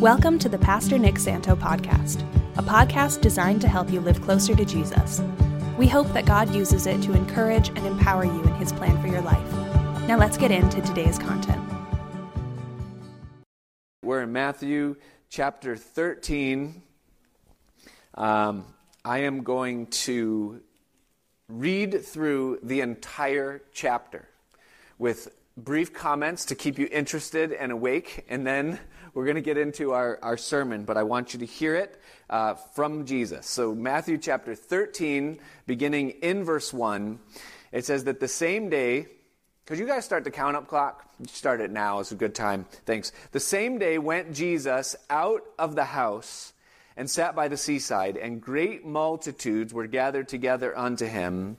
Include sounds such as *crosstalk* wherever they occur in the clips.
Welcome to the Pastor Nick Santo podcast, a podcast designed to help you live closer to Jesus. We hope that God uses it to encourage and empower you in his plan for your life. Now let's get into today's content. We're in Matthew chapter 13. Um, I am going to read through the entire chapter with brief comments to keep you interested and awake, and then we're going to get into our, our sermon, but I want you to hear it uh, from Jesus. So, Matthew chapter 13, beginning in verse 1, it says that the same day, could you guys start the count up clock? Start it now, it's a good time. Thanks. The same day went Jesus out of the house and sat by the seaside, and great multitudes were gathered together unto him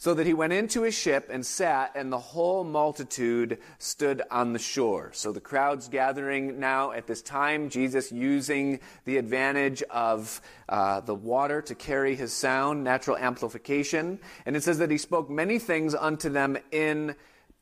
so that he went into his ship and sat, and the whole multitude stood on the shore. So the crowd's gathering now at this time, Jesus using the advantage of uh, the water to carry his sound, natural amplification. And it says that he spoke many things unto them in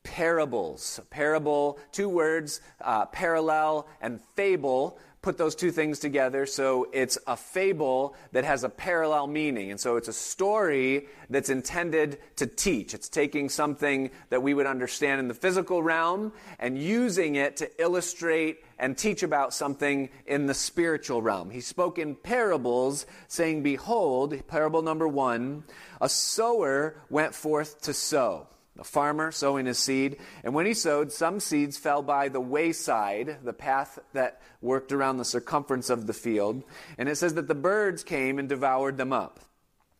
parables. Parable, two words, uh, parallel and fable put those two things together. So it's a fable that has a parallel meaning. And so it's a story that's intended to teach. It's taking something that we would understand in the physical realm and using it to illustrate and teach about something in the spiritual realm. He spoke in parables, saying, Behold, parable number one, a sower went forth to sow a farmer sowing his seed. And when he sowed, some seeds fell by the wayside, the path that worked around the circumference of the field. And it says that the birds came and devoured them up.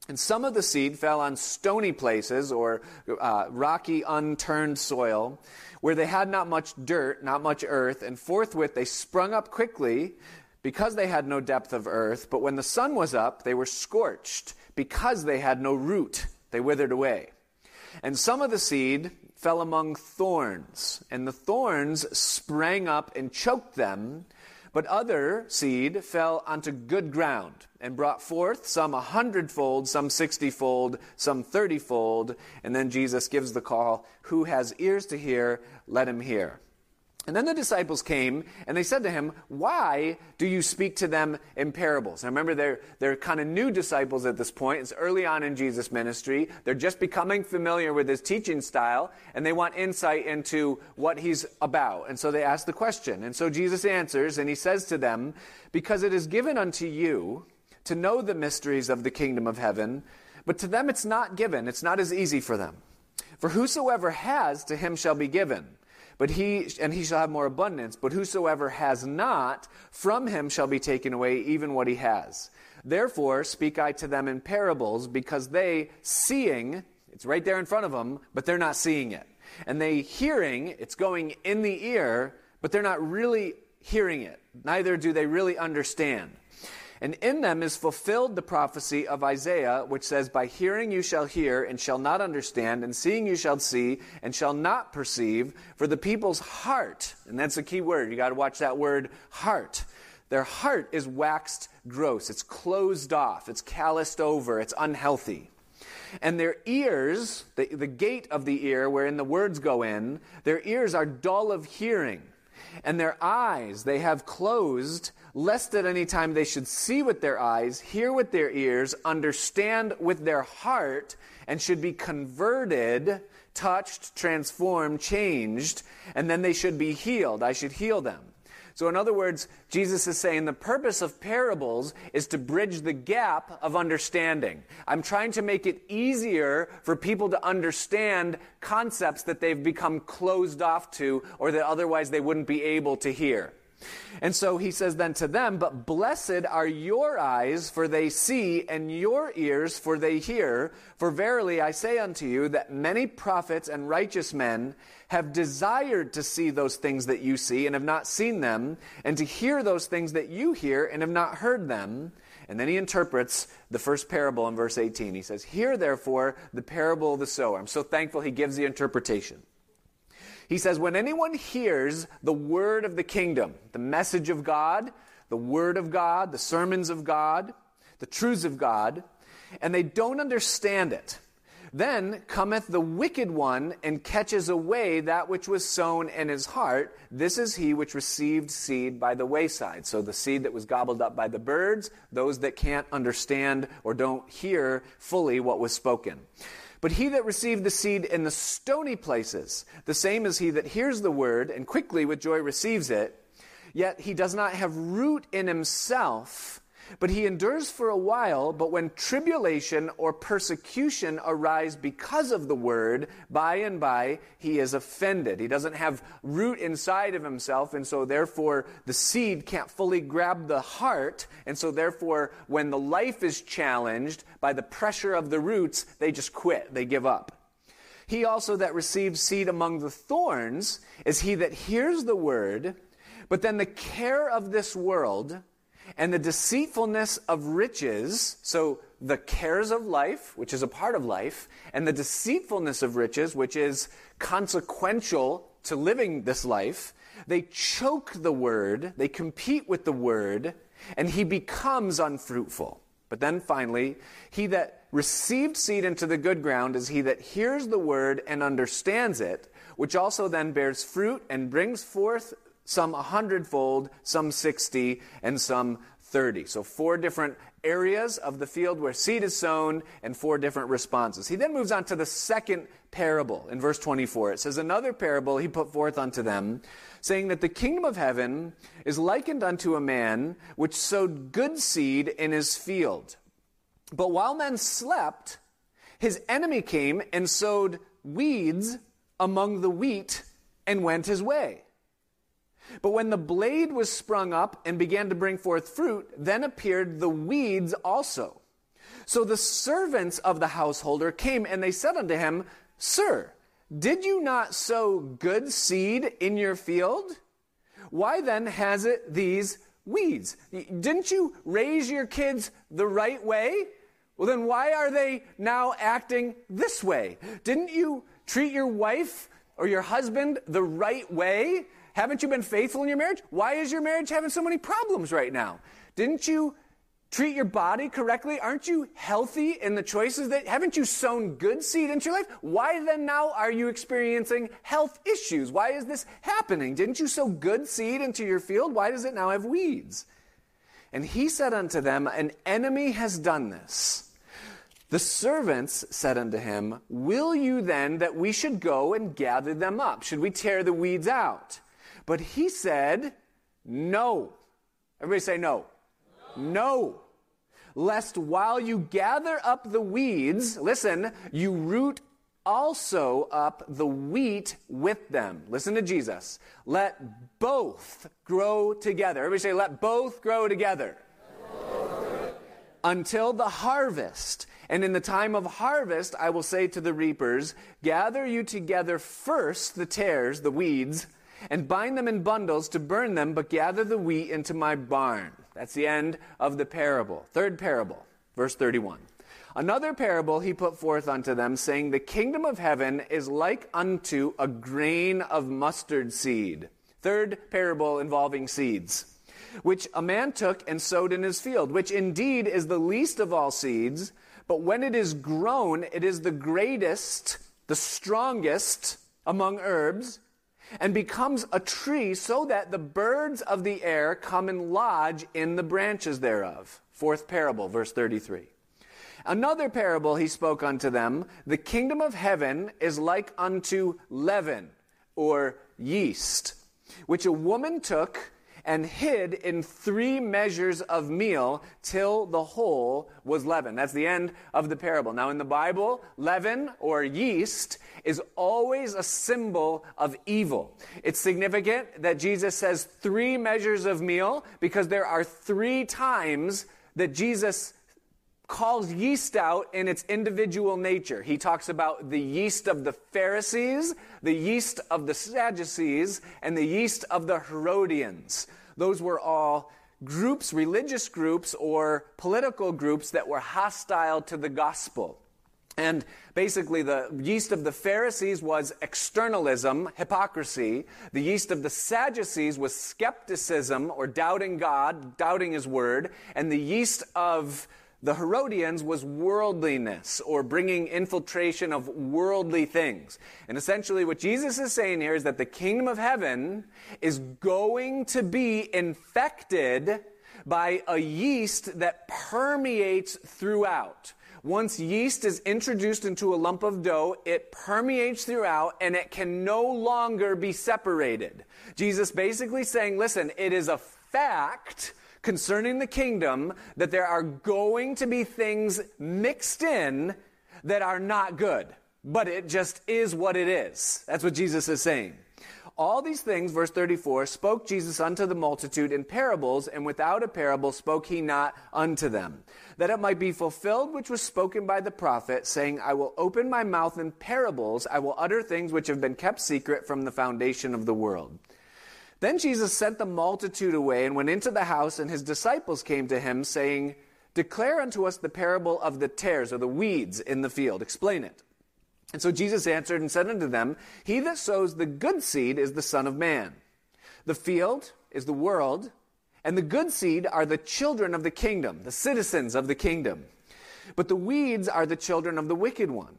And some of the seed fell on stony places or uh, rocky, unturned soil where they had not much dirt, not much earth, and forthwith they sprung up quickly because they had no depth of earth. But when the sun was up, they were scorched because they had no root. They withered away. And some of the seed fell among thorns, and the thorns sprang up and choked them. But other seed fell onto good ground and brought forth some a hundredfold, some sixtyfold, some thirtyfold. And then Jesus gives the call Who has ears to hear, let him hear. And then the disciples came and they said to him, Why do you speak to them in parables? Now remember, they're, they're kind of new disciples at this point. It's early on in Jesus' ministry. They're just becoming familiar with his teaching style and they want insight into what he's about. And so they ask the question. And so Jesus answers and he says to them, Because it is given unto you to know the mysteries of the kingdom of heaven, but to them it's not given. It's not as easy for them. For whosoever has, to him shall be given but he and he shall have more abundance. But whosoever has not from him shall be taken away even what he has. Therefore speak i to them in parables because they seeing it's right there in front of them but they're not seeing it. And they hearing it's going in the ear but they're not really hearing it. Neither do they really understand and in them is fulfilled the prophecy of Isaiah, which says, By hearing you shall hear, and shall not understand, and seeing you shall see, and shall not perceive. For the people's heart, and that's a key word, you got to watch that word, heart. Their heart is waxed gross, it's closed off, it's calloused over, it's unhealthy. And their ears, the, the gate of the ear wherein the words go in, their ears are dull of hearing. And their eyes they have closed lest at any time they should see with their eyes, hear with their ears, understand with their heart, and should be converted, touched, transformed, changed, and then they should be healed. I should heal them. So, in other words, Jesus is saying the purpose of parables is to bridge the gap of understanding. I'm trying to make it easier for people to understand concepts that they've become closed off to or that otherwise they wouldn't be able to hear. And so he says then to them, But blessed are your eyes, for they see, and your ears, for they hear. For verily I say unto you that many prophets and righteous men have desired to see those things that you see and have not seen them, and to hear those things that you hear and have not heard them. And then he interprets the first parable in verse 18. He says, Hear therefore the parable of the sower. I'm so thankful he gives the interpretation. He says, when anyone hears the word of the kingdom, the message of God, the word of God, the sermons of God, the truths of God, and they don't understand it, Then cometh the wicked one and catches away that which was sown in his heart. This is he which received seed by the wayside. So the seed that was gobbled up by the birds, those that can't understand or don't hear fully what was spoken. But he that received the seed in the stony places, the same as he that hears the word and quickly with joy receives it, yet he does not have root in himself but he endures for a while, but when tribulation or persecution arise because of the word, by and by he is offended. He doesn't have root inside of himself, and so therefore the seed can't fully grab the heart, and so therefore when the life is challenged by the pressure of the roots, they just quit, they give up. He also that receives seed among the thorns is he that hears the word, but then the care of this world, and the deceitfulness of riches, so the cares of life, which is a part of life, and the deceitfulness of riches, which is consequential to living this life, they choke the word, they compete with the word, and he becomes unfruitful. But then finally, he that received seed into the good ground is he that hears the word and understands it, which also then bears fruit and brings forth some a hundredfold, some 60, and some 30. So, four different areas of the field where seed is sown and four different responses. He then moves on to the second parable in verse 24. It says, Another parable he put forth unto them, saying that the kingdom of heaven is likened unto a man which sowed good seed in his field. But while men slept, his enemy came and sowed weeds among the wheat and went his way. But when the blade was sprung up and began to bring forth fruit, then appeared the weeds also. So the servants of the householder came and they said unto him, Sir, did you not sow good seed in your field? Why then has it these weeds? Didn't you raise your kids the right way? Well, then why are they now acting this way? Didn't you treat your wife or your husband the right way? Haven't you been faithful in your marriage? Why is your marriage having so many problems right now? Didn't you treat your body correctly? Aren't you healthy in the choices that, haven't you sown good seed into your life? Why then now are you experiencing health issues? Why is this happening? Didn't you sow good seed into your field? Why does it now have weeds? And he said unto them, An enemy has done this. The servants said unto him, Will you then that we should go and gather them up? Should we tear the weeds out? But he said, No. Everybody say no. No. no. Lest while you gather up the weeds, listen, you root also up the wheat with them. Listen to Jesus. Let both grow together. Everybody say, let both grow together. Until the harvest. And in the time of harvest, I will say to the reapers, gather you together first the tares, the weeds, and bind them in bundles to burn them, but gather the wheat into my barn. That's the end of the parable. Third parable, verse 31. Another parable he put forth unto them, saying, The kingdom of heaven is like unto a grain of mustard seed. Third parable involving seeds, which a man took and sowed in his field, which indeed is the least of all seeds, but when it is grown, it is the greatest, the strongest among herbs and becomes a tree so that the birds of the air come and lodge in the branches thereof. Fourth parable, verse 33. Another parable he spoke unto them The kingdom of heaven is like unto leaven or yeast, which a woman took and hid in three measures of meal till the whole was leaven. That's the end of the parable. Now, in the Bible, leaven or yeast is always a symbol of evil. It's significant that Jesus says three measures of meal because there are three times that Jesus calls yeast out in its individual nature. He talks about the yeast of the Pharisees, the yeast of the Sadducees, and the yeast of the Herodians. Those were all groups, religious groups, or political groups that were hostile to the gospel. And basically, the yeast of the Pharisees was externalism, hypocrisy. The yeast of the Sadducees was skepticism or doubting God, doubting His word. And the yeast of the Herodians was worldliness or bringing infiltration of worldly things. And essentially, what Jesus is saying here is that the kingdom of heaven is going to be infected by a yeast that permeates throughout. Once yeast is introduced into a lump of dough, it permeates throughout and it can no longer be separated. Jesus basically saying, listen, it is a fact concerning the kingdom that there are going to be things mixed in that are not good. But it just is what it is. That's what Jesus is saying. All these things, verse 34, spoke Jesus unto the multitude in parables, and without a parable spoke he not unto them. That it might be fulfilled which was spoken by the prophet, saying, I will open my mouth in parables, I will utter things which have been kept secret from the foundation of the world. Then Jesus sent the multitude away and went into the house, and his disciples came to him, saying, Declare unto us the parable of the tares, or the weeds in the field. Explain it. And so Jesus answered and said unto them, He that sows the good seed is the Son of Man. The field is the world, and the good seed are the children of the kingdom, the citizens of the kingdom. But the weeds are the children of the wicked one.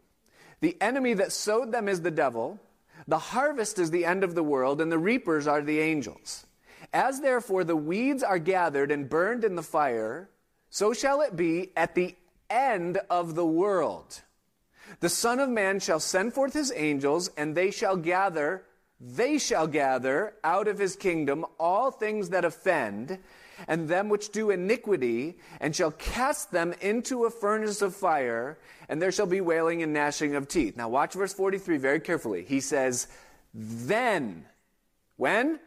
The enemy that sowed them is the devil. The harvest is the end of the world, and the reapers are the angels. As therefore the weeds are gathered and burned in the fire, so shall it be at the end of the world. The Son of Man shall send forth his angels, and they shall gather, they shall gather out of his kingdom all things that offend, and them which do iniquity, and shall cast them into a furnace of fire, and there shall be wailing and gnashing of teeth. Now, watch verse 43 very carefully. He says, Then, when?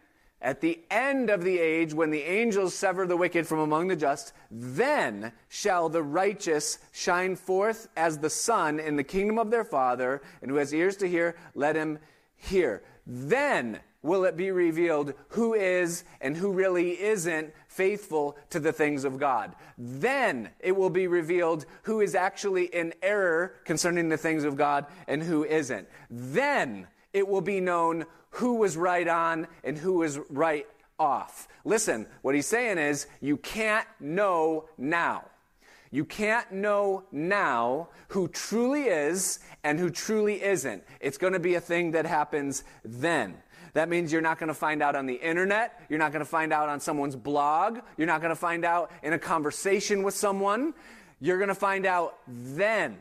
At the end of the age, when the angels sever the wicked from among the just, then shall the righteous shine forth as the sun in the kingdom of their Father, and who has ears to hear, let him hear. Then will it be revealed who is and who really isn't faithful to the things of God. Then it will be revealed who is actually in error concerning the things of God and who isn't. Then it will be known who was right on and who was right off. Listen, what he's saying is you can't know now. You can't know now who truly is and who truly isn't. It's going to be a thing that happens then. That means you're not going to find out on the internet. You're not going to find out on someone's blog. You're not going to find out in a conversation with someone. You're going to find out then.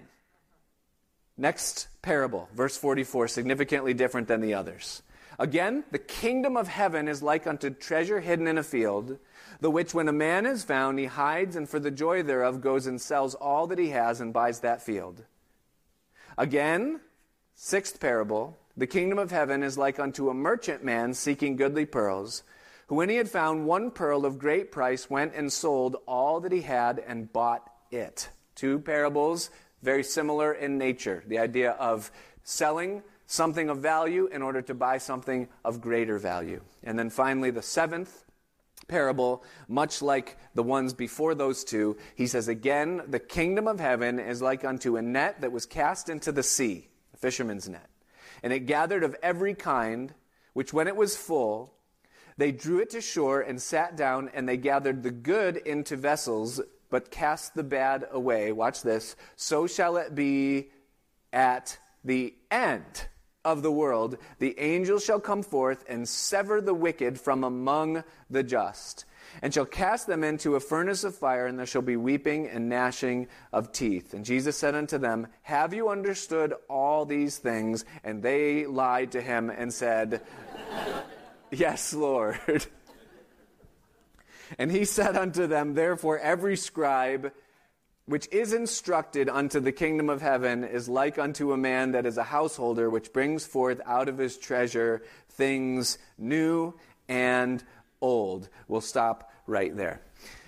Next parable, verse 44, significantly different than the others. Again, the kingdom of heaven is like unto treasure hidden in a field, the which when a man is found, he hides, and for the joy thereof goes and sells all that he has and buys that field. Again, sixth parable, the kingdom of heaven is like unto a merchant man seeking goodly pearls, who when he had found one pearl of great price went and sold all that he had and bought it. Two parables, very similar in nature. The idea of selling something of value in order to buy something of greater value. And then finally, the seventh parable, much like the ones before those two, he says, Again, the kingdom of heaven is like unto a net that was cast into the sea, a fisherman's net. And it gathered of every kind, which when it was full, they drew it to shore and sat down, and they gathered the good into vessels, but cast the bad away. Watch this. So shall it be at the end of the world. The angels shall come forth and sever the wicked from among the just and shall cast them into a furnace of fire, and there shall be weeping and gnashing of teeth. And Jesus said unto them, Have you understood all these things? And they lied to him and said, Yes, Lord. *laughs* And he said unto them, Therefore, every scribe which is instructed unto the kingdom of heaven is like unto a man that is a householder, which brings forth out of his treasure things new and old. We'll stop right there.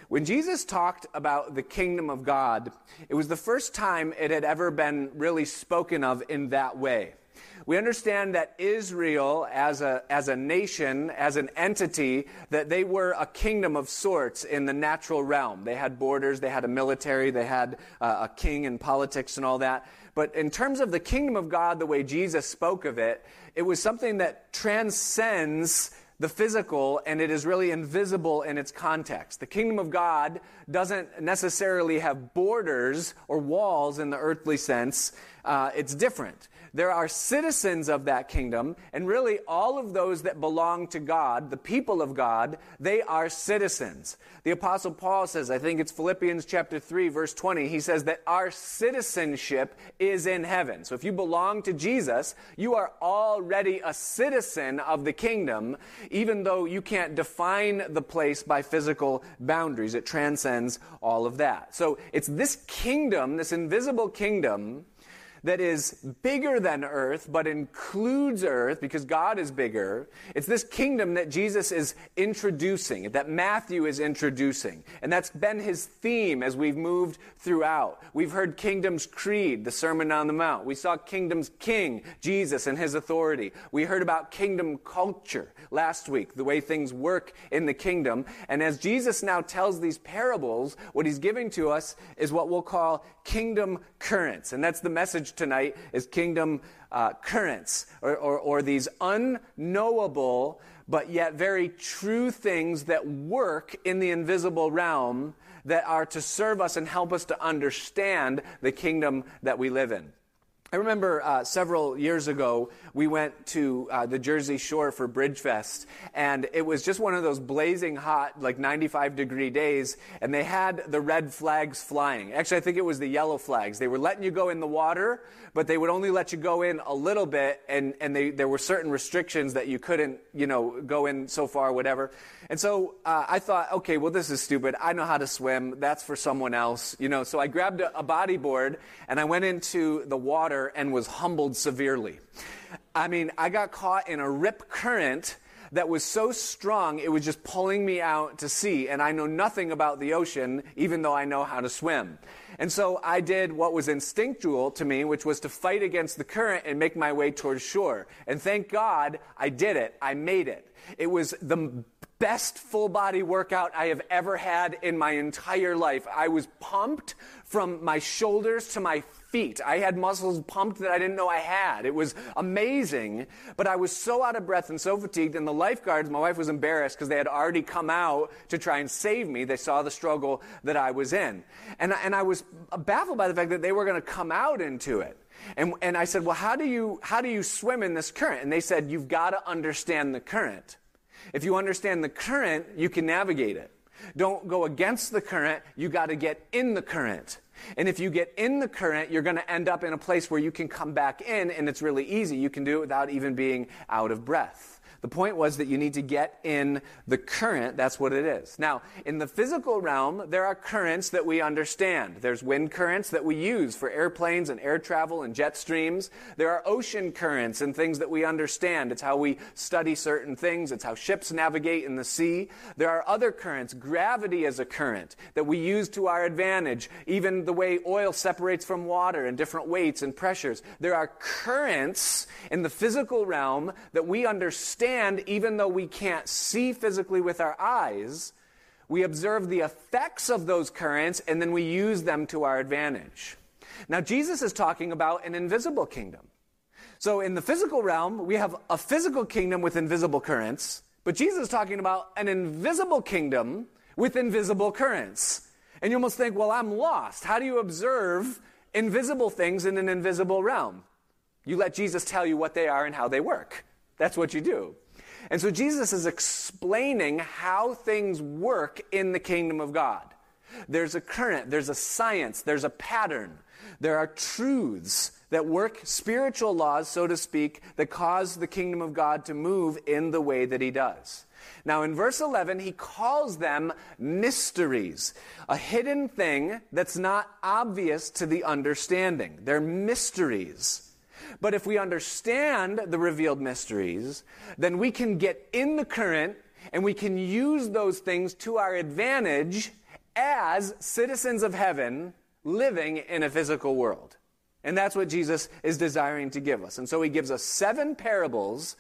When Jesus talked about the kingdom of God, it was the first time it had ever been really spoken of in that way. We understand that Israel, as a, as a nation, as an entity, that they were a kingdom of sorts in the natural realm. They had borders, they had a military, they had uh, a king and politics and all that. But in terms of the kingdom of God, the way Jesus spoke of it, it was something that transcends the physical and it is really invisible in its context. The kingdom of God doesn't necessarily have borders or walls in the earthly sense. Uh, it's different. There are citizens of that kingdom, and really all of those that belong to God, the people of God, they are citizens. The apostle Paul says, I think it's Philippians chapter 3 verse 20, he says that our citizenship is in heaven. So if you belong to Jesus, you are already a citizen of the kingdom, even though you can't define the place by physical boundaries. It transcends all of that. So it's this kingdom, this invisible kingdom, that is bigger than earth, but includes earth because God is bigger. It's this kingdom that Jesus is introducing, that Matthew is introducing. And that's been his theme as we've moved throughout. We've heard Kingdom's Creed, the Sermon on the Mount. We saw Kingdom's King, Jesus, and his authority. We heard about kingdom culture last week, the way things work in the kingdom. And as Jesus now tells these parables, what he's giving to us is what we'll call kingdom currents. And that's the message tonight is kingdom uh, currents or, or, or these unknowable but yet very true things that work in the invisible realm that are to serve us and help us to understand the kingdom that we live in. I remember uh, several years ago, we went to uh, the Jersey Shore for Bridgefest, and it was just one of those blazing hot, like 95 degree days, and they had the red flags flying. Actually, I think it was the yellow flags. They were letting you go in the water, but they would only let you go in a little bit, and, and they, there were certain restrictions that you couldn't, you know, go in so far, whatever. And so uh, I thought, okay, well, this is stupid. I know how to swim. That's for someone else, you know. So I grabbed a, a bodyboard and I went into the water and was humbled severely. I mean, I got caught in a rip current that was so strong it was just pulling me out to sea. And I know nothing about the ocean, even though I know how to swim. And so I did what was instinctual to me, which was to fight against the current and make my way towards shore. And thank God I did it. I made it. It was the best full body workout I have ever had in my entire life. I was pumped from my shoulders to my feet. I had muscles pumped that I didn't know I had. It was amazing, but I was so out of breath and so fatigued. And the lifeguards, my wife was embarrassed because they had already come out to try and save me. They saw the struggle that I was in. And, and I was baffled by the fact that they were going to come out into it. And, and I said, well, how do you, how do you swim in this current? And they said, you've got to understand the current. If you understand the current, you can navigate it. Don't go against the current, you got to get in the current. And if you get in the current, you're going to end up in a place where you can come back in, and it's really easy. You can do it without even being out of breath. The point was that you need to get in the current. That's what it is. Now, in the physical realm, there are currents that we understand. There's wind currents that we use for airplanes and air travel and jet streams. There are ocean currents and things that we understand. It's how we study certain things. It's how ships navigate in the sea. There are other currents. Gravity is a current that we use to our advantage. Even the way oil separates from water and different weights and pressures. There are currents in the physical realm that we understand understand, even though we can't see physically with our eyes, we observe the effects of those currents and then we use them to our advantage. Now, Jesus is talking about an invisible kingdom. So, in the physical realm, we have a physical kingdom with invisible currents, but Jesus is talking about an invisible kingdom with invisible currents. And you almost think, well, I'm lost. How do you observe invisible things in an invisible realm? You let Jesus tell you what they are and how they work. That's what you do. And so Jesus is explaining how things work in the kingdom of God. There's a current, there's a science, there's a pattern. There are truths that work, spiritual laws, so to speak, that cause the kingdom of God to move in the way that he does. Now, in verse 11, he calls them mysteries, a hidden thing that's not obvious to the understanding. They're mysteries. But if we understand the revealed mysteries, then we can get in the current and we can use those things to our advantage as citizens of heaven living in a physical world. And that's what Jesus is desiring to give us. And so he gives us seven parables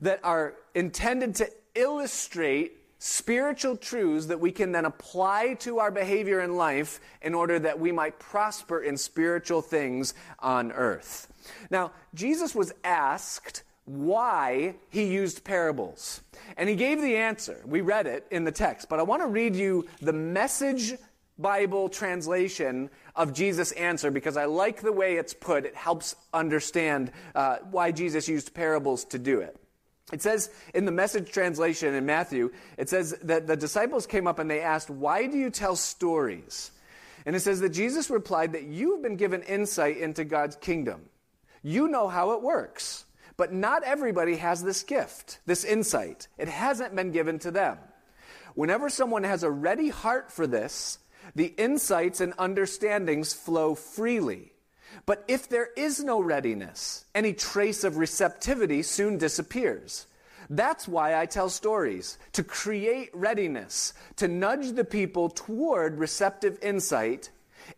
that are intended to illustrate spiritual truths that we can then apply to our behavior in life in order that we might prosper in spiritual things on earth. Now, Jesus was asked why he used parables. And he gave the answer. We read it in the text, but I want to read you the message Bible translation of Jesus' answer because I like the way it's put. It helps understand uh, why Jesus used parables to do it. It says in the message translation in Matthew, it says that the disciples came up and they asked, Why do you tell stories? And it says that Jesus replied that you've been given insight into God's kingdom. You know how it works. But not everybody has this gift, this insight. It hasn't been given to them. Whenever someone has a ready heart for this, the insights and understandings flow freely. But if there is no readiness, any trace of receptivity soon disappears. That's why I tell stories, to create readiness, to nudge the people toward receptive insight.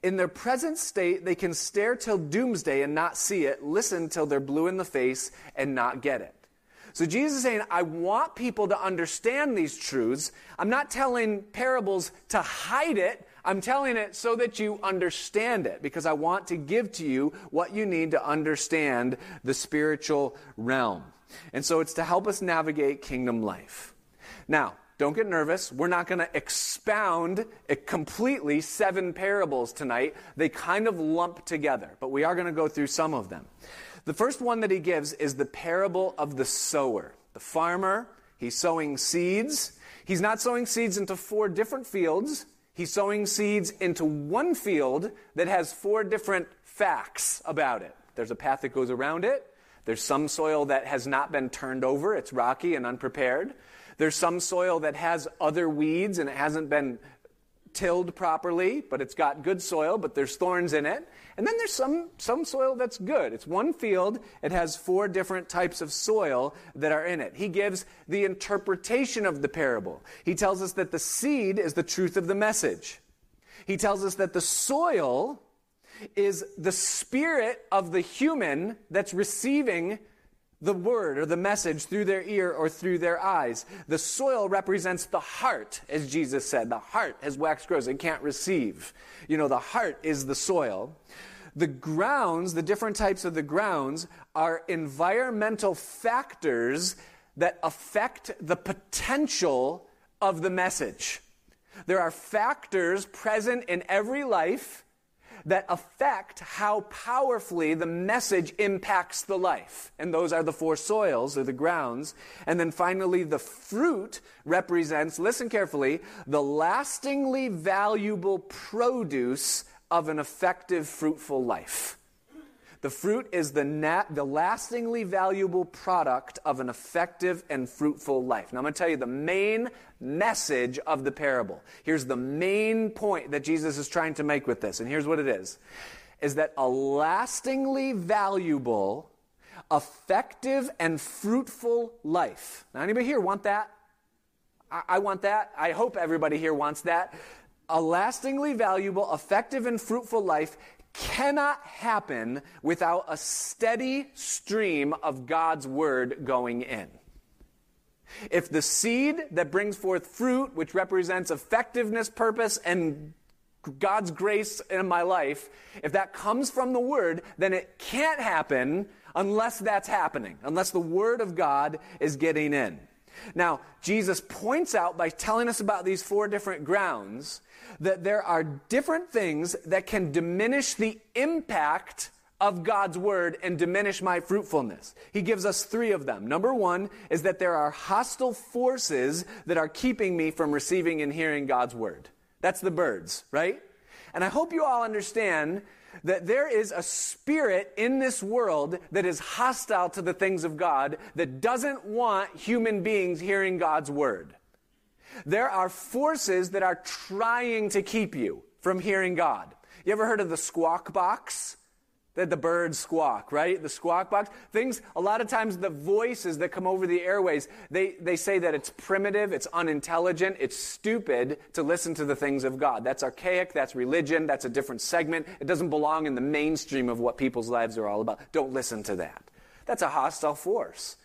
In their present state, they can stare till doomsday and not see it, listen till they're blue in the face and not get it. So Jesus is saying, I want people to understand these truths. I'm not telling parables to hide it. I'm telling it so that you understand it because I want to give to you what you need to understand the spiritual realm. And so it's to help us navigate kingdom life. Now, don't get nervous. We're not going to expound completely seven parables tonight. They kind of lump together, but we are going to go through some of them. The first one that he gives is the parable of the sower. The farmer, he's sowing seeds. He's not sowing seeds into four different fields. He's sowing seeds into one field that has four different facts about it. There's a path that goes around it. There's some soil that has not been turned over, it's rocky and unprepared. There's some soil that has other weeds and it hasn't been tilled properly, but it's got good soil, but there's thorns in it. And then there's some, some soil that's good. It's one field, it has four different types of soil that are in it. He gives the interpretation of the parable. He tells us that the seed is the truth of the message. He tells us that the soil is the spirit of the human that's receiving the word or the message through their ear or through their eyes. The soil represents the heart, as Jesus said. The heart has waxed gross. It can't receive. You know, the heart is the soil. The grounds, the different types of the grounds, are environmental factors that affect the potential of the message. There are factors present in every life that affect how powerfully the message impacts the life. And those are the four soils or the grounds. And then finally, the fruit represents, listen carefully, the lastingly valuable produce of an effective, fruitful life. The fruit is the, the lastingly valuable product of an effective and fruitful life. Now, I'm going to tell you the main message of the parable. Here's the main point that Jesus is trying to make with this, and here's what it is is that a lastingly valuable, effective, and fruitful life. Now, anybody here want that? I, I want that. I hope everybody here wants that. A lastingly valuable, effective, and fruitful life cannot happen without a steady stream of God's word going in. If the seed that brings forth fruit, which represents effectiveness, purpose, and God's grace in my life, if that comes from the Word, then it can't happen unless that's happening, unless the Word of God is getting in. Now, Jesus points out by telling us about these four different grounds that there are different things that can diminish the impact of God's word and diminish my fruitfulness. He gives us three of them. Number one is that there are hostile forces that are keeping me from receiving and hearing God's word. That's the birds, right? And I hope you all understand that there is a spirit in this world that is hostile to the things of God that doesn't want human beings hearing God's word. There are forces that are trying to keep you from hearing God. You ever heard of the squawk box? That the birds squawk, right? The squawk box. Things, a lot of times the voices that come over the airways, they, they say that it's primitive, it's unintelligent, it's stupid to listen to the things of God. That's archaic, that's religion, that's a different segment. It doesn't belong in the mainstream of what people's lives are all about. Don't listen to that. That's a hostile force.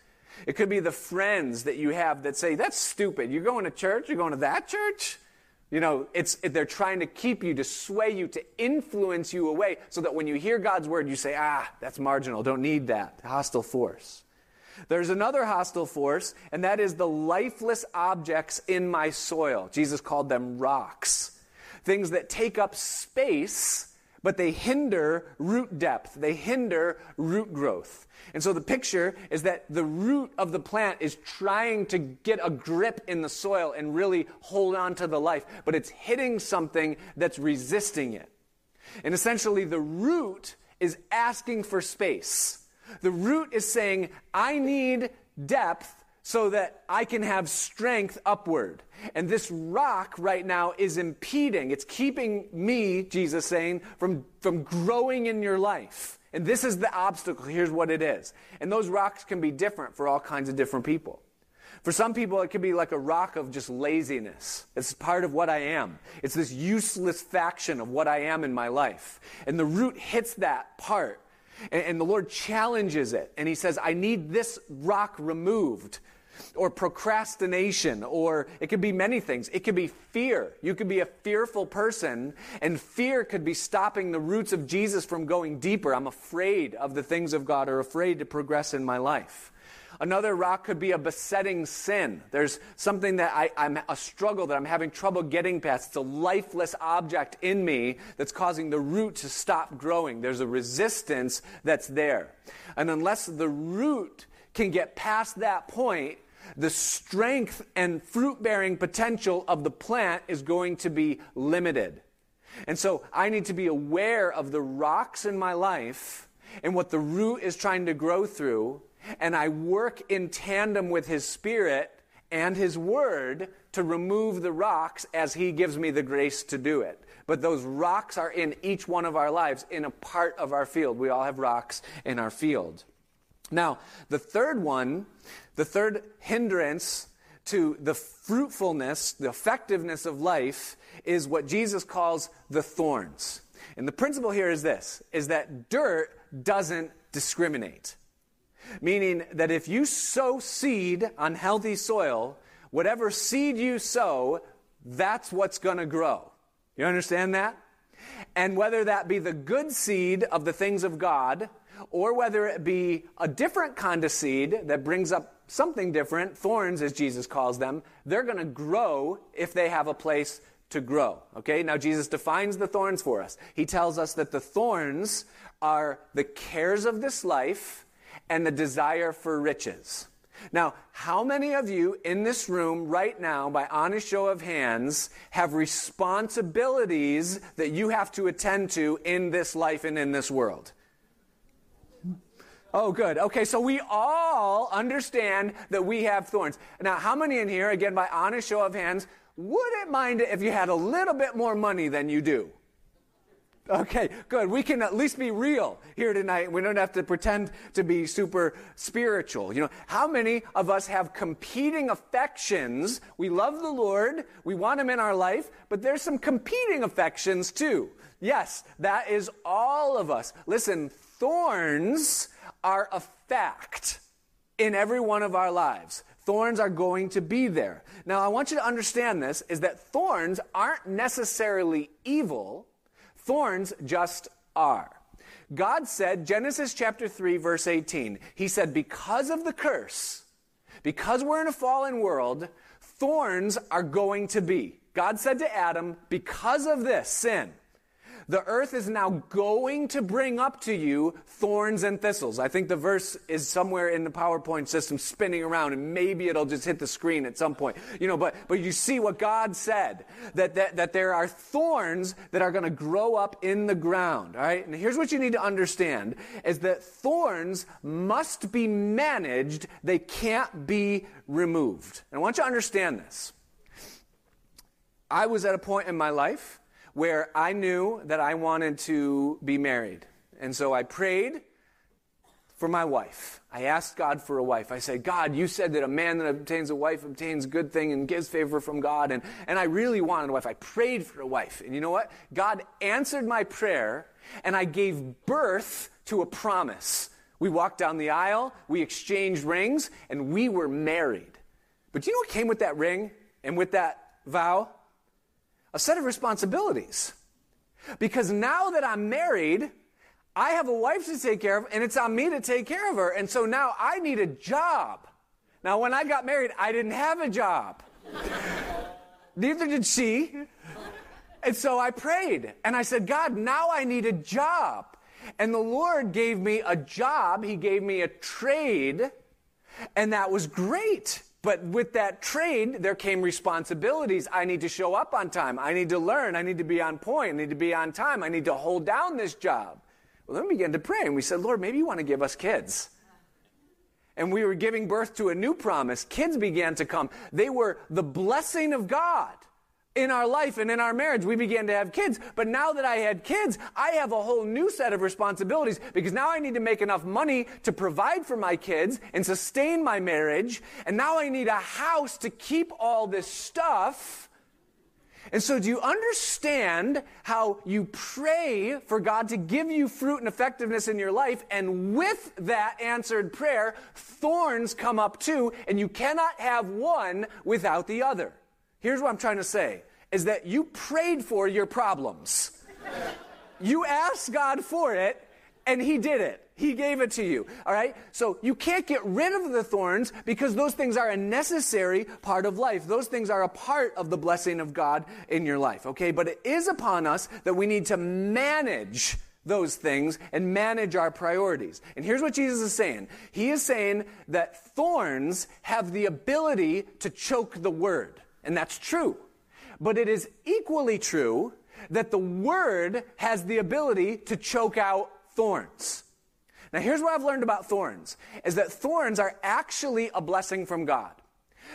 It could be the friends that you have that say, that's stupid. You're going to church? You're going to that church? You know, it's, they're trying to keep you, to sway you, to influence you away so that when you hear God's word, you say, ah, that's marginal. Don't need that. Hostile force. There's another hostile force, and that is the lifeless objects in my soil. Jesus called them rocks. Things that take up space, but they hinder root depth. They hinder root growth. And so the picture is that the root of the plant is trying to get a grip in the soil and really hold on to the life, but it's hitting something that's resisting it. And essentially, the root is asking for space. The root is saying, I need depth so that I can have strength upward. And this rock right now is impeding. It's keeping me, Jesus saying, from, from growing in your life. And this is the obstacle. Here's what it is. And those rocks can be different for all kinds of different people. For some people, it could be like a rock of just laziness. It's part of what I am. It's this useless faction of what I am in my life. And the root hits that part. And, and the Lord challenges it. And He says, I need this rock removed or procrastination, or it could be many things. It could be fear. You could be a fearful person, and fear could be stopping the roots of Jesus from going deeper. I'm afraid of the things of God or afraid to progress in my life. Another rock could be a besetting sin. There's something that I, am a struggle that I'm having trouble getting past. It's a lifeless object in me that's causing the root to stop growing. There's a resistance that's there. And unless the root can get past that point, the strength and fruit bearing potential of the plant is going to be limited. And so I need to be aware of the rocks in my life and what the root is trying to grow through. And I work in tandem with His Spirit and His Word to remove the rocks as He gives me the grace to do it. But those rocks are in each one of our lives, in a part of our field. We all have rocks in our field. Now, the third one, the third hindrance to the fruitfulness, the effectiveness of life is what Jesus calls the thorns. And the principle here is this is that dirt doesn't discriminate. Meaning that if you sow seed on healthy soil, whatever seed you sow, that's what's going to grow. You understand that? And whether that be the good seed of the things of God or whether it be a different kind of seed that brings up something different, thorns as Jesus calls them, they're going to grow if they have a place to grow. Okay, now Jesus defines the thorns for us. He tells us that the thorns are the cares of this life and the desire for riches. Now, how many of you in this room right now, by honest show of hands, have responsibilities that you have to attend to in this life and in this world? Oh, good. Okay, so we all understand that we have thorns. Now, how many in here, again, by honest show of hands, wouldn't mind it if you had a little bit more money than you do? Okay, good. We can at least be real here tonight. We don't have to pretend to be super spiritual. You know, how many of us have competing affections? We love the Lord, we want Him in our life, but there's some competing affections too. Yes, that is all of us. Listen, thorns are a fact in every one of our lives. Thorns are going to be there. Now, I want you to understand this is that thorns aren't necessarily evil. Thorns just are. God said, Genesis chapter 3, verse 18, He said, because of the curse, because we're in a fallen world, thorns are going to be. God said to Adam, because of this sin, the earth is now going to bring up to you thorns and thistles. I think the verse is somewhere in the PowerPoint system spinning around and maybe it'll just hit the screen at some point. You know, but, but you see what God said, that, that, that there are thorns that are going to grow up in the ground. All right. And here's what you need to understand is that thorns must be managed. They can't be removed. And I want you to understand this. I was at a point in my life where I knew that I wanted to be married. And so I prayed for my wife. I asked God for a wife. I said, God, you said that a man that obtains a wife obtains good thing and gives favor from God. And, and I really wanted a wife. I prayed for a wife. And you know what? God answered my prayer and I gave birth to a promise. We walked down the aisle, we exchanged rings, and we were married. But do you know what came with that ring and with that vow? A set of responsibilities. Because now that I'm married, I have a wife to take care of, and it's on me to take care of her. And so now I need a job. Now, when I got married, I didn't have a job. *laughs* Neither did she. And so I prayed and I said, God, now I need a job. And the Lord gave me a job. He gave me a trade. And that was great. But with that trade, there came responsibilities. I need to show up on time. I need to learn. I need to be on point. I need to be on time. I need to hold down this job. Well, then we began to pray and we said, Lord, maybe you want to give us kids. And we were giving birth to a new promise. Kids began to come. They were the blessing of God in our life and in our marriage, we began to have kids. But now that I had kids, I have a whole new set of responsibilities because now I need to make enough money to provide for my kids and sustain my marriage. And now I need a house to keep all this stuff. And so, do you understand how you pray for God to give you fruit and effectiveness in your life? And with that answered prayer, thorns come up too, and you cannot have one without the other. Here's what I'm trying to say is that you prayed for your problems. you asked God for it, and He did it. He gave it to you. All right? So you can't get rid of the thorns because those things are a necessary part of life. Those things are a part of the blessing of God in your life. Okay? But it is upon us that we need to manage those things and manage our priorities. And here's what Jesus is saying. He is saying that thorns have the ability to choke the word. And that's true. But it is equally true that the word has the ability to choke out thorns. Now here's what I've learned about thorns is that thorns are actually a blessing from God.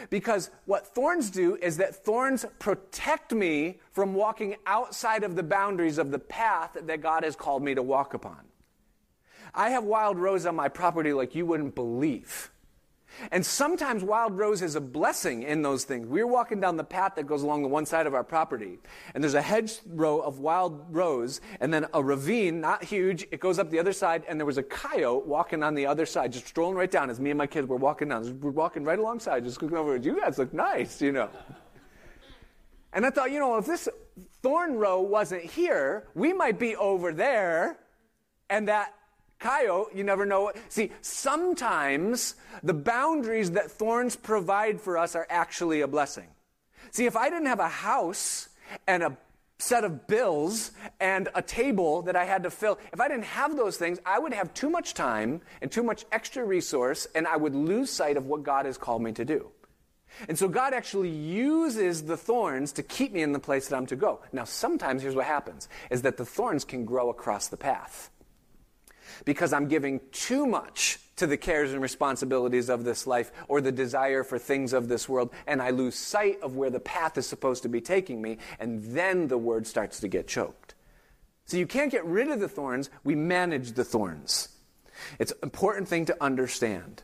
Because what thorns do is that thorns protect me from walking outside of the boundaries of the path that God has called me to walk upon. I have wild rose on my property like you wouldn't believe. And sometimes wild rose is a blessing in those things. We are walking down the path that goes along the one side of our property, and there's a hedge row of wild rose, and then a ravine, not huge, it goes up the other side, and there was a coyote walking on the other side, just strolling right down as me and my kids were walking down. We're walking right alongside, just looking over, you guys look nice, you know. And I thought, you know, if this thorn row wasn't here, we might be over there, and that coyote, you never know. See, sometimes the boundaries that thorns provide for us are actually a blessing. See, if I didn't have a house and a set of bills and a table that I had to fill, if I didn't have those things, I would have too much time and too much extra resource, and I would lose sight of what God has called me to do. And so God actually uses the thorns to keep me in the place that I'm to go. Now, sometimes here's what happens is that the thorns can grow across the path because I'm giving too much to the cares and responsibilities of this life or the desire for things of this world, and I lose sight of where the path is supposed to be taking me, and then the word starts to get choked. So you can't get rid of the thorns, we manage the thorns. It's an important thing to understand.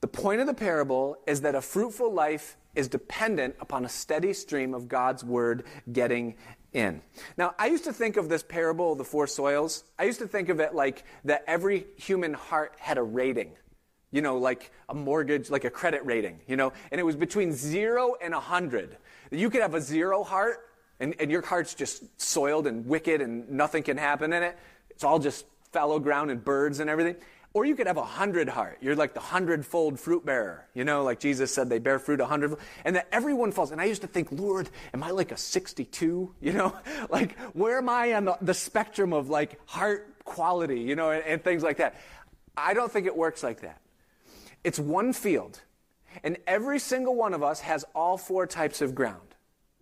The point of the parable is that a fruitful life is dependent upon a steady stream of God's word getting in. Now, I used to think of this parable of the four soils, I used to think of it like that every human heart had a rating. You know, like a mortgage, like a credit rating, you know, and it was between zero and a hundred. You could have a zero heart, and, and your heart's just soiled and wicked, and nothing can happen in it. It's all just fallow ground and birds and everything. Or you could have a hundred heart. You're like the hundredfold fruit bearer. You know, like Jesus said, they bear fruit a hundred, and that everyone falls. And I used to think, Lord, am I like a 62? *laughs* You know, like where am I on the, the spectrum of like heart quality, you know, and, and things like that. I don't think it works like that. It's one field, and every single one of us has all four types of ground.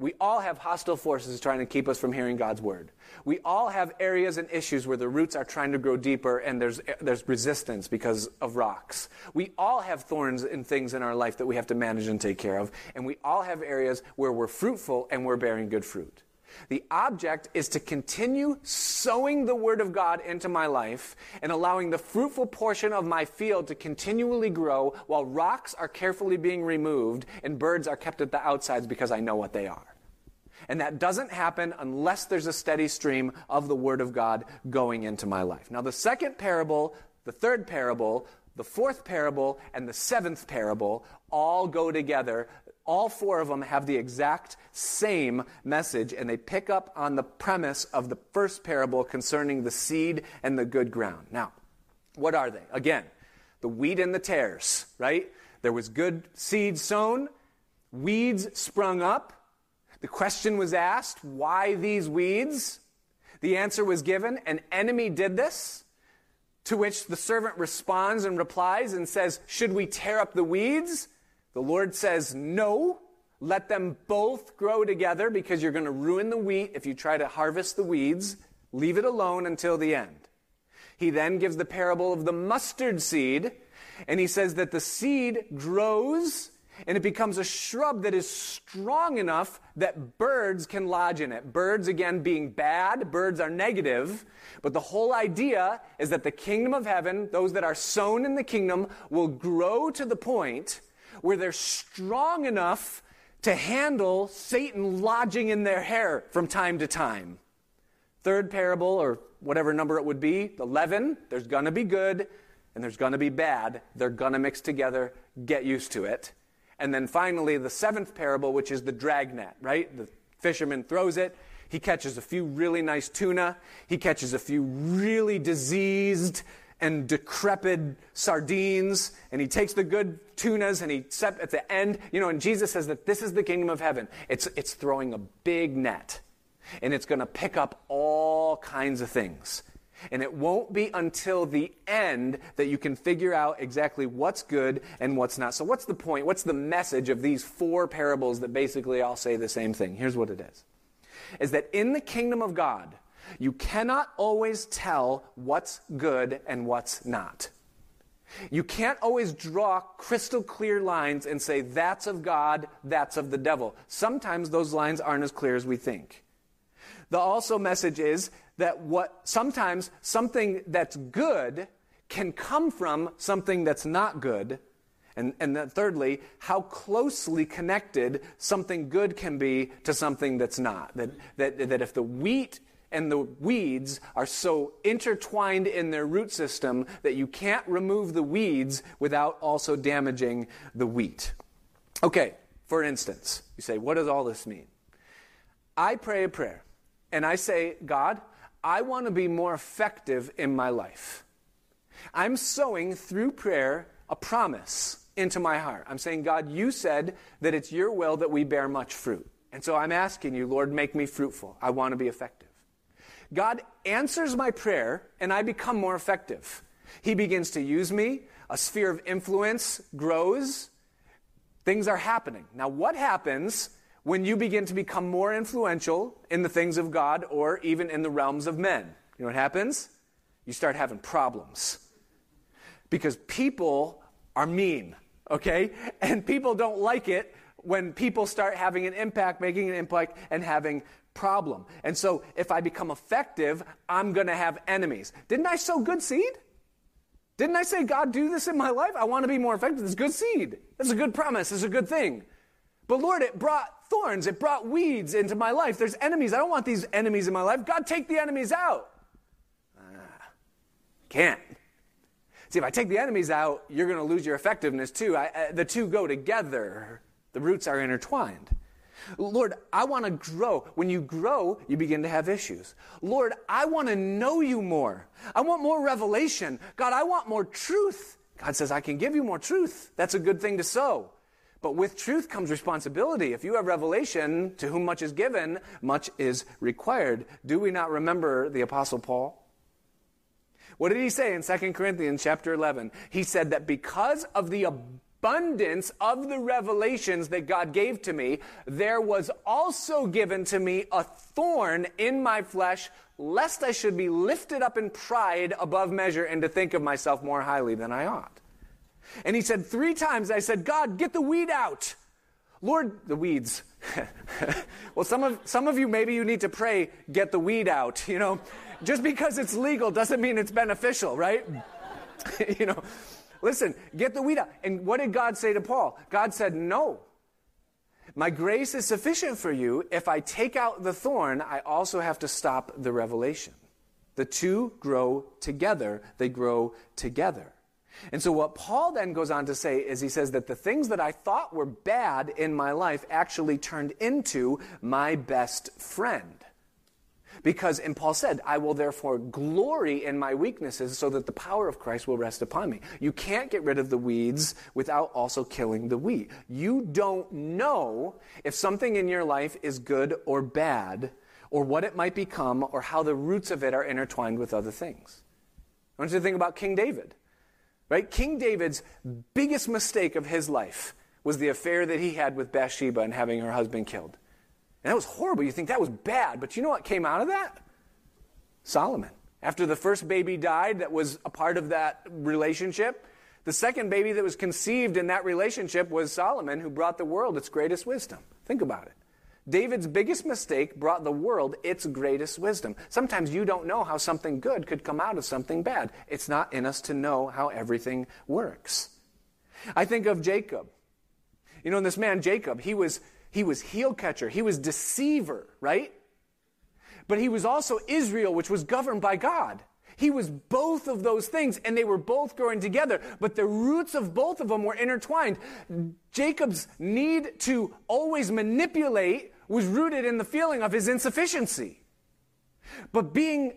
We all have hostile forces trying to keep us from hearing God's word. We all have areas and issues where the roots are trying to grow deeper and there's, there's resistance because of rocks. We all have thorns and things in our life that we have to manage and take care of. And we all have areas where we're fruitful and we're bearing good fruit. The object is to continue sowing the Word of God into my life and allowing the fruitful portion of my field to continually grow while rocks are carefully being removed and birds are kept at the outsides because I know what they are. And that doesn't happen unless there's a steady stream of the Word of God going into my life. Now, the second parable, the third parable, the fourth parable, and the seventh parable all go together all four of them have the exact same message, and they pick up on the premise of the first parable concerning the seed and the good ground. Now, what are they? Again, the wheat and the tares, right? There was good seed sown, weeds sprung up. The question was asked, why these weeds? The answer was given, an enemy did this. To which the servant responds and replies and says, Should we tear up the weeds? The Lord says, No. Let them both grow together because you're going to ruin the wheat if you try to harvest the weeds. Leave it alone until the end. He then gives the parable of the mustard seed, and he says that the seed grows and it becomes a shrub that is strong enough that birds can lodge in it. Birds, again, being bad, birds are negative, but the whole idea is that the kingdom of heaven, those that are sown in the kingdom, will grow to the point where they're strong enough to handle Satan lodging in their hair from time to time. Third parable, or whatever number it would be, the leaven, there's gonna be good and there's gonna be bad. They're gonna mix together. Get used to it. And then finally, the seventh parable, which is the dragnet, right? The fisherman throws it. He catches a few really nice tuna. He catches a few really diseased and decrepit sardines. And he takes the good tunas and he set at the end, you know, and Jesus says that this is the kingdom of heaven. It's, it's throwing a big net and it's going to pick up all kinds of things. And it won't be until the end that you can figure out exactly what's good and what's not. So, what's the point? What's the message of these four parables that basically all say the same thing? Here's what it is is that in the kingdom of God, you cannot always tell what's good and what's not. You can't always draw crystal clear lines and say, that's of God, that's of the devil. Sometimes those lines aren't as clear as we think. The also message is that what sometimes something that's good can come from something that's not good. And, and then thirdly, how closely connected something good can be to something that's not. That, that, that if the wheat and the weeds are so intertwined in their root system that you can't remove the weeds without also damaging the wheat. Okay, for instance, you say, what does all this mean? I pray a prayer and I say, God, I want to be more effective in my life. I'm sowing through prayer a promise into my heart. I'm saying, God, you said that it's your will that we bear much fruit. And so I'm asking you, Lord, make me fruitful. I want to be effective. God answers my prayer, and I become more effective. He begins to use me. A sphere of influence grows. Things are happening. Now, what happens when you begin to become more influential in the things of God or even in the realms of men. You know what happens? You start having problems. Because people are mean, okay? And people don't like it when people start having an impact, making an impact, and having problem. And so if I become effective, I'm going to have enemies. Didn't I sow good seed? Didn't I say, God, do this in my life? I want to be more effective. It's good seed. That's a good promise. It's a good thing. But Lord, it brought thorns. It brought weeds into my life. There's enemies. I don't want these enemies in my life. God, take the enemies out. Ah, can't. See, if I take the enemies out, you're going to lose your effectiveness too. I, uh, the two go together, the roots are intertwined. Lord, I want to grow. When you grow, you begin to have issues. Lord, I want to know you more. I want more revelation. God, I want more truth. God says, I can give you more truth. That's a good thing to sow. But with truth comes responsibility. If you have revelation, to whom much is given, much is required. Do we not remember the Apostle Paul? What did he say in 2 Corinthians chapter 11? He said that because of the abundance of the revelations that God gave to me, there was also given to me a thorn in my flesh, lest I should be lifted up in pride above measure and to think of myself more highly than I ought. And he said, Three times I said, God, get the weed out. Lord, the weeds. *laughs* well, some of, some of you, maybe you need to pray, get the weed out. *laughs* You know, just because it's legal doesn't mean it's beneficial, right? *laughs* you know, listen, get the weed out. And what did God say to Paul? God said, No. My grace is sufficient for you. If I take out the thorn, I also have to stop the revelation. The two grow together, they grow together. And so, what Paul then goes on to say is he says that the things that I thought were bad in my life actually turned into my best friend. Because, and Paul said, I will therefore glory in my weaknesses so that the power of Christ will rest upon me. You can't get rid of the weeds without also killing the wheat. You don't know if something in your life is good or bad, or what it might become, or how the roots of it are intertwined with other things. I want you to think about King David. Right? King David's biggest mistake of his life was the affair that he had with Bathsheba and having her husband killed. And that was horrible. You think that was bad. But you know what came out of that? Solomon. After the first baby died that was a part of that relationship, the second baby that was conceived in that relationship was Solomon, who brought the world its greatest wisdom. Think about it. David's biggest mistake brought the world its greatest wisdom. Sometimes you don't know how something good could come out of something bad. It's not in us to know how everything works. I think of Jacob. You know, this man, Jacob, he was, he was heel catcher, he was deceiver, right? But he was also Israel, which was governed by God. He was both of those things, and they were both growing together, but the roots of both of them were intertwined. Jacob's need to always manipulate was rooted in the feeling of his insufficiency. But being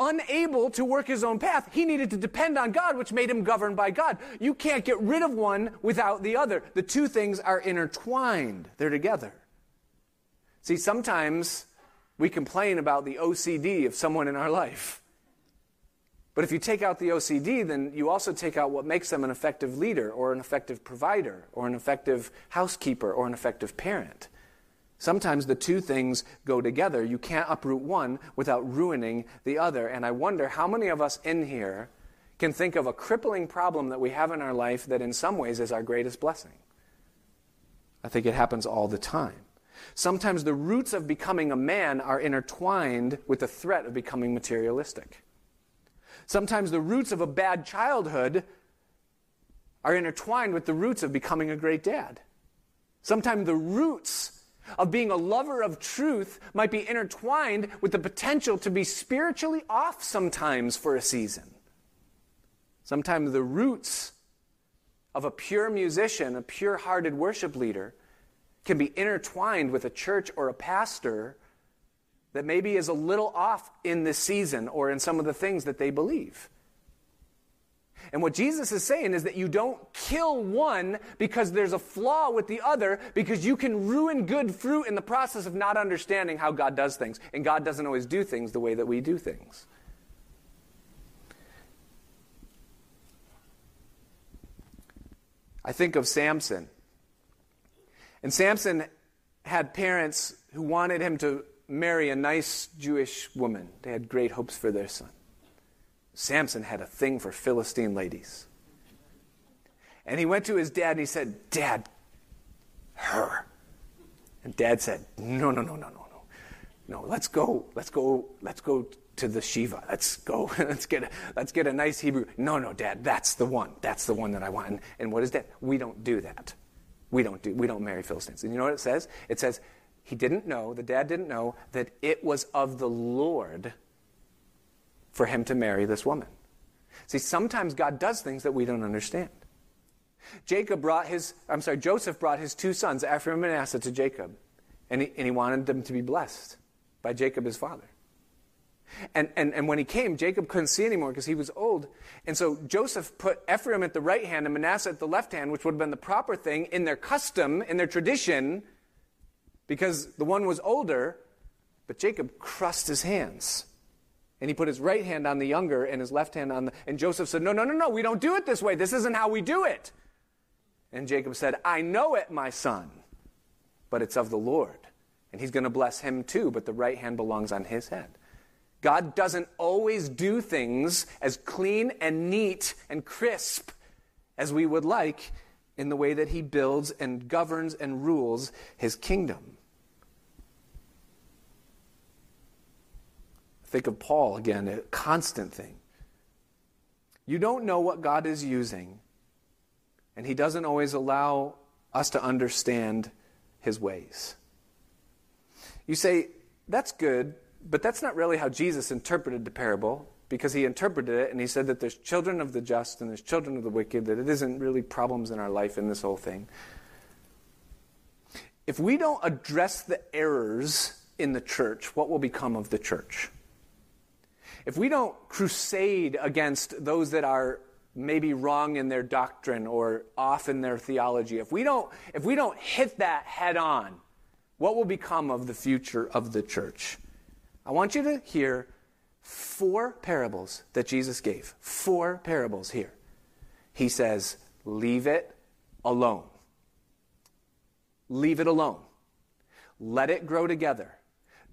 unable to work his own path, he needed to depend on God, which made him governed by God. You can't get rid of one without the other. The two things are intertwined, they're together. See, sometimes we complain about the OCD of someone in our life. But if you take out the OCD, then you also take out what makes them an effective leader or an effective provider or an effective housekeeper or an effective parent. Sometimes the two things go together. You can't uproot one without ruining the other. And I wonder how many of us in here can think of a crippling problem that we have in our life that in some ways is our greatest blessing. I think it happens all the time. Sometimes the roots of becoming a man are intertwined with the threat of becoming materialistic. Sometimes the roots of a bad childhood are intertwined with the roots of becoming a great dad. Sometimes the roots of being a lover of truth might be intertwined with the potential to be spiritually off sometimes for a season. Sometimes the roots of a pure musician, a pure hearted worship leader, can be intertwined with a church or a pastor that maybe is a little off in this season or in some of the things that they believe. And what Jesus is saying is that you don't kill one because there's a flaw with the other, because you can ruin good fruit in the process of not understanding how God does things. And God doesn't always do things the way that we do things. I think of Samson. And Samson had parents who wanted him to marry a nice Jewish woman. They had great hopes for their son. Samson had a thing for Philistine ladies. And he went to his dad and he said, Dad, her. And dad said, No, no, no, no, no, no. No, let's go. Let's go. Let's go to the Shiva. Let's go. *laughs* let's get a, let's get a nice Hebrew. No, no, Dad, that's the one. That's the one that I want. And, and what is that? We don't do that. We don't do. We don't marry Philistines. And you know what it says? It says he didn't know, the dad didn't know, that it was of the Lord for him to marry this woman. See, sometimes God does things that we don't understand. Jacob brought his, I'm sorry, Joseph brought his two sons, Ephraim and Manasseh, to Jacob. And he, and he wanted them to be blessed by Jacob, his father. And, and, and when he came, Jacob couldn't see anymore because he was old. And so Joseph put Ephraim at the right hand and Manasseh at the left hand, which would have been the proper thing in their custom, in their tradition because the one was older, but Jacob crossed his hands. And he put his right hand on the younger and his left hand on the. And Joseph said, No, no, no, no, we don't do it this way. This isn't how we do it. And Jacob said, I know it, my son, but it's of the Lord. And he's going to bless him too, but the right hand belongs on his head. God doesn't always do things as clean and neat and crisp as we would like in the way that he builds and governs and rules his kingdom. Think of Paul again, a constant thing. You don't know what God is using, and He doesn't always allow us to understand His ways. You say, that's good, but that's not really how Jesus interpreted the parable. because he interpreted it and he said that there's children of the just and there's children of the wicked, that it isn't really problems in our life in this whole thing. If we don't address the errors in the church, what will become of the church? If we don't crusade against those that are maybe wrong in their doctrine or off in their theology, if we don't, if we don't hit that head on, what will become of the future of the church? I want you to hear four parables that Jesus gave. Four parables here. He says, Leave it alone. Leave it alone. Let it grow together.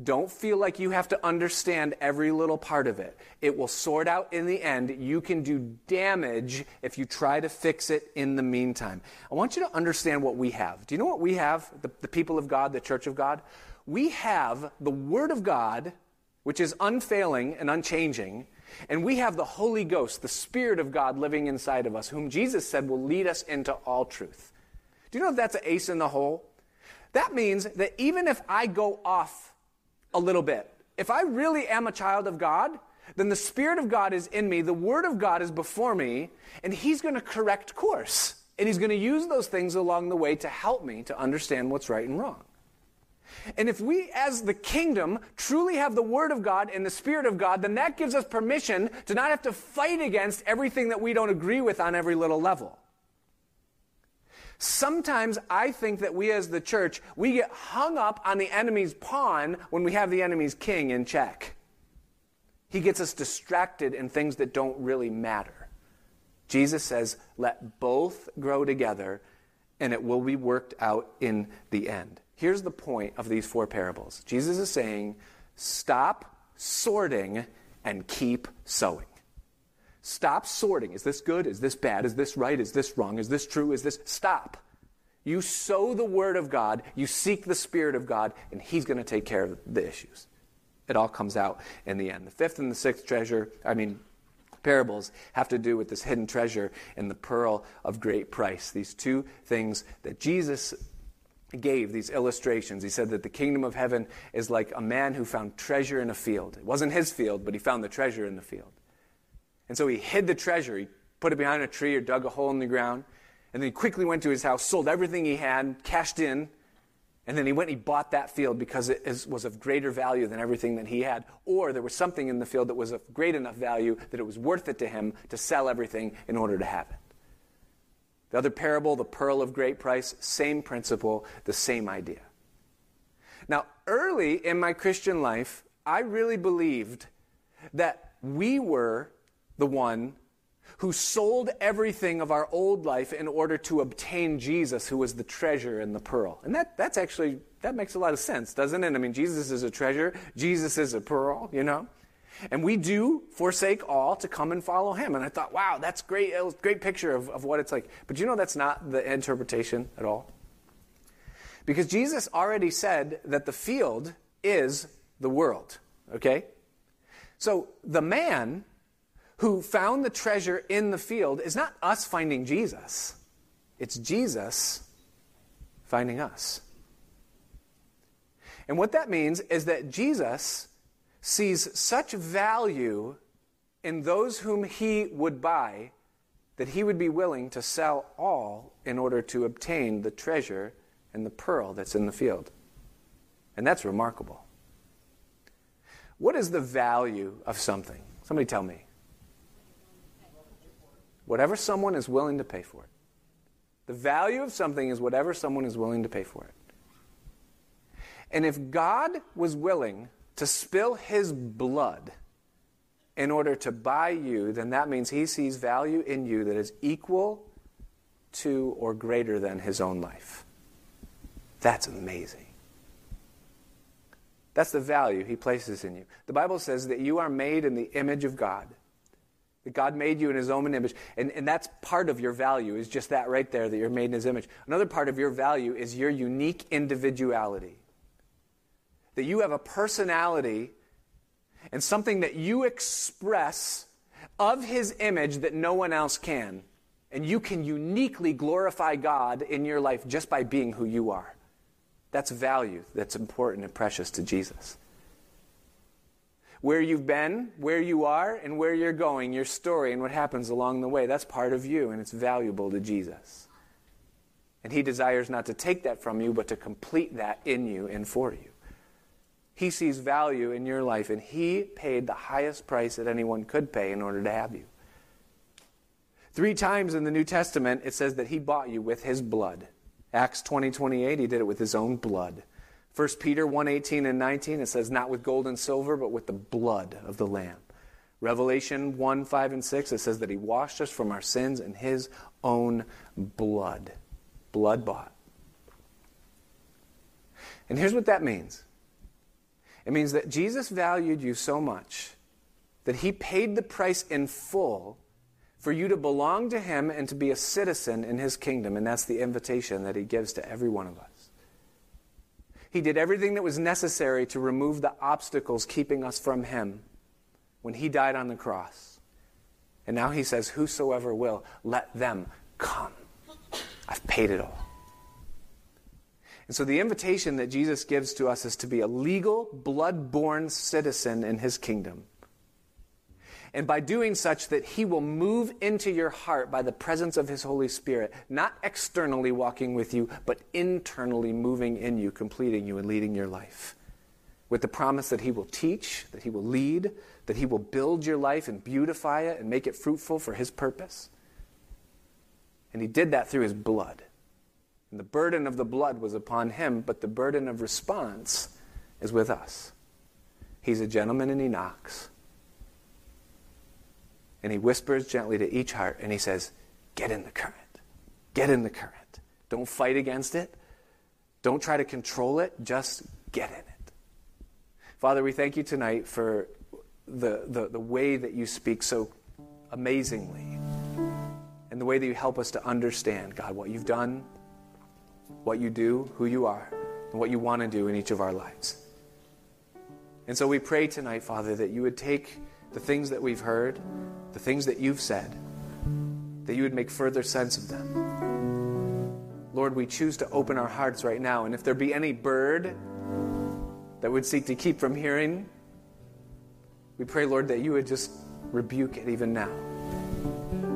Don't feel like you have to understand every little part of it. It will sort out in the end. You can do damage if you try to fix it in the meantime. I want you to understand what we have. Do you know what we have, the, the people of God, the church of God? We have the Word of God, which is unfailing and unchanging, and we have the Holy Ghost, the Spirit of God living inside of us, whom Jesus said will lead us into all truth. Do you know that's an ace in the hole? That means that even if I go off a little bit. If I really am a child of God, then the Spirit of God is in me, the Word of God is before me, and He's going to correct course. And He's going to use those things along the way to help me to understand what's right and wrong. And if we, as the kingdom, truly have the Word of God and the Spirit of God, then that gives us permission to not have to fight against everything that we don't agree with on every little level. Sometimes I think that we as the church, we get hung up on the enemy's pawn when we have the enemy's king in check. He gets us distracted in things that don't really matter. Jesus says, let both grow together and it will be worked out in the end. Here's the point of these four parables Jesus is saying, stop sorting and keep sowing. Stop sorting. Is this good? Is this bad? Is this right? Is this wrong? Is this true? Is this. Stop. You sow the Word of God, you seek the Spirit of God, and He's going to take care of the issues. It all comes out in the end. The fifth and the sixth treasure, I mean, parables have to do with this hidden treasure and the pearl of great price. These two things that Jesus gave, these illustrations. He said that the kingdom of heaven is like a man who found treasure in a field. It wasn't his field, but he found the treasure in the field. And so he hid the treasure. He put it behind a tree or dug a hole in the ground. And then he quickly went to his house, sold everything he had, cashed in, and then he went and he bought that field because it is, was of greater value than everything that he had. Or there was something in the field that was of great enough value that it was worth it to him to sell everything in order to have it. The other parable, the pearl of great price, same principle, the same idea. Now, early in my Christian life, I really believed that we were the one who sold everything of our old life in order to obtain Jesus, who was the treasure and the pearl. And that, that's actually, that makes a lot of sense, doesn't it? I mean, Jesus is a treasure, Jesus is a pearl, you know? And we do forsake all to come and follow him. And I thought, wow, that's great, a great picture of, of what it's like. But you know that's not the interpretation at all? Because Jesus already said that the field is the world, okay? So the man who found the treasure in the field is not us finding Jesus, it's Jesus finding us. And what that means is that Jesus sees such value in those whom he would buy that he would be willing to sell all in order to obtain the treasure and the pearl that's in the field. And that's remarkable. What is the value of something? Somebody tell me. Whatever someone is willing to pay for it. The value of something is whatever someone is willing to pay for it. And if God was willing to spill his blood in order to buy you, then that means he sees value in you that is equal to or greater than his own life. That's amazing. That's the value he places in you. The Bible says that you are made in the image of God. That God made you in his own image. And, and that's part of your value, is just that right there, that you're made in his image. Another part of your value is your unique individuality. That you have a personality and something that you express of his image that no one else can. And you can uniquely glorify God in your life just by being who you are. That's value that's important and precious to Jesus. Where you've been, where you are, and where you're going, your story and what happens along the way. That's part of you, and it's valuable to Jesus. And He desires not to take that from you, but to complete that in you and for you. He sees value in your life, and He paid the highest price that anyone could pay in order to have you. Three times in the New Testament, it says that He bought you with His blood. Acts 20 28, He did it with His own blood. 1 Peter 1 18 and 19, it says, Not with gold and silver, but with the blood of the Lamb. Revelation 1 5 and 6, it says that He washed us from our sins in His own blood. Blood bought. And here's what that means it means that Jesus valued you so much that He paid the price in full for you to belong to Him and to be a citizen in His kingdom. And that's the invitation that He gives to every one of us. He did everything that was necessary to remove the obstacles keeping us from Him when He died on the cross. And now He says, Whosoever will, let them come. I've paid it all. And so the invitation that Jesus gives to us is to be a legal, blood born citizen in His kingdom and by doing such that He will move into your heart by the presence of His Holy Spirit, not externally walking with you, but internally moving in you, completing you, and leading your life. With the promise that He will teach, that He will lead, that He will build your life and beautify it and make it fruitful for His purpose. And He did that through His blood. And the burden of the blood was upon Him, but the burden of response is with us. He's a gentleman and He knocks and he whispers gently to each heart and he says, Get in the current. Get in the current. Don't fight against it. Don't try to control it. Just get in it. Father, we thank you tonight for the, the, the way that you speak so amazingly and the way that you help us to understand, God, what you've done, what you do, who you are, and what you want to do in each of our lives. And so we pray tonight, Father, that you would take the things that we've heard, the things that you've said, that you would make further sense of them. Lord, we choose to open our hearts right now. And if there be any bird that would seek to keep from hearing, we pray, Lord, that you would just rebuke it even now.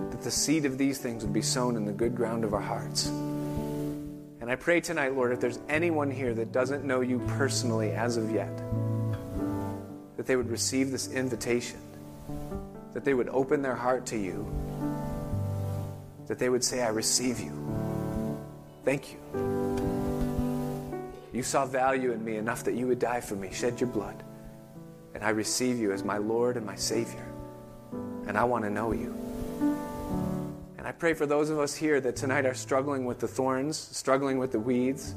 That the seed of these things would be sown in the good ground of our hearts. And I pray tonight, Lord, if there's anyone here that doesn't know you personally as of yet, that they would receive this invitation that they would open their heart to you, that they would say, I receive you. Thank you. You saw value in me enough that you would die for me, shed your blood, and I receive you as my Lord and my Savior, and I want to know you. And I pray for those of us here that tonight are struggling with the thorns, struggling with the weeds,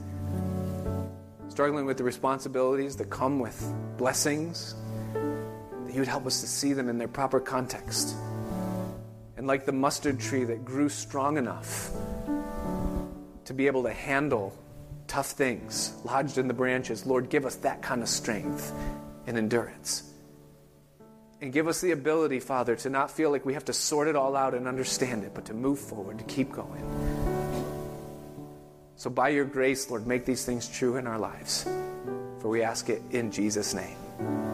struggling with the responsibilities that come with blessings you would help us to see them in their proper context. And like the mustard tree that grew strong enough to be able to handle tough things lodged in the branches, Lord, give us that kind of strength and endurance. And give us the ability, Father, to not feel like we have to sort it all out and understand it, but to move forward, to keep going. So, by your grace, Lord, make these things true in our lives. For we ask it in Jesus' name.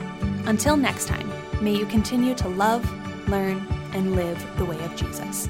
Until next time, may you continue to love, learn, and live the way of Jesus.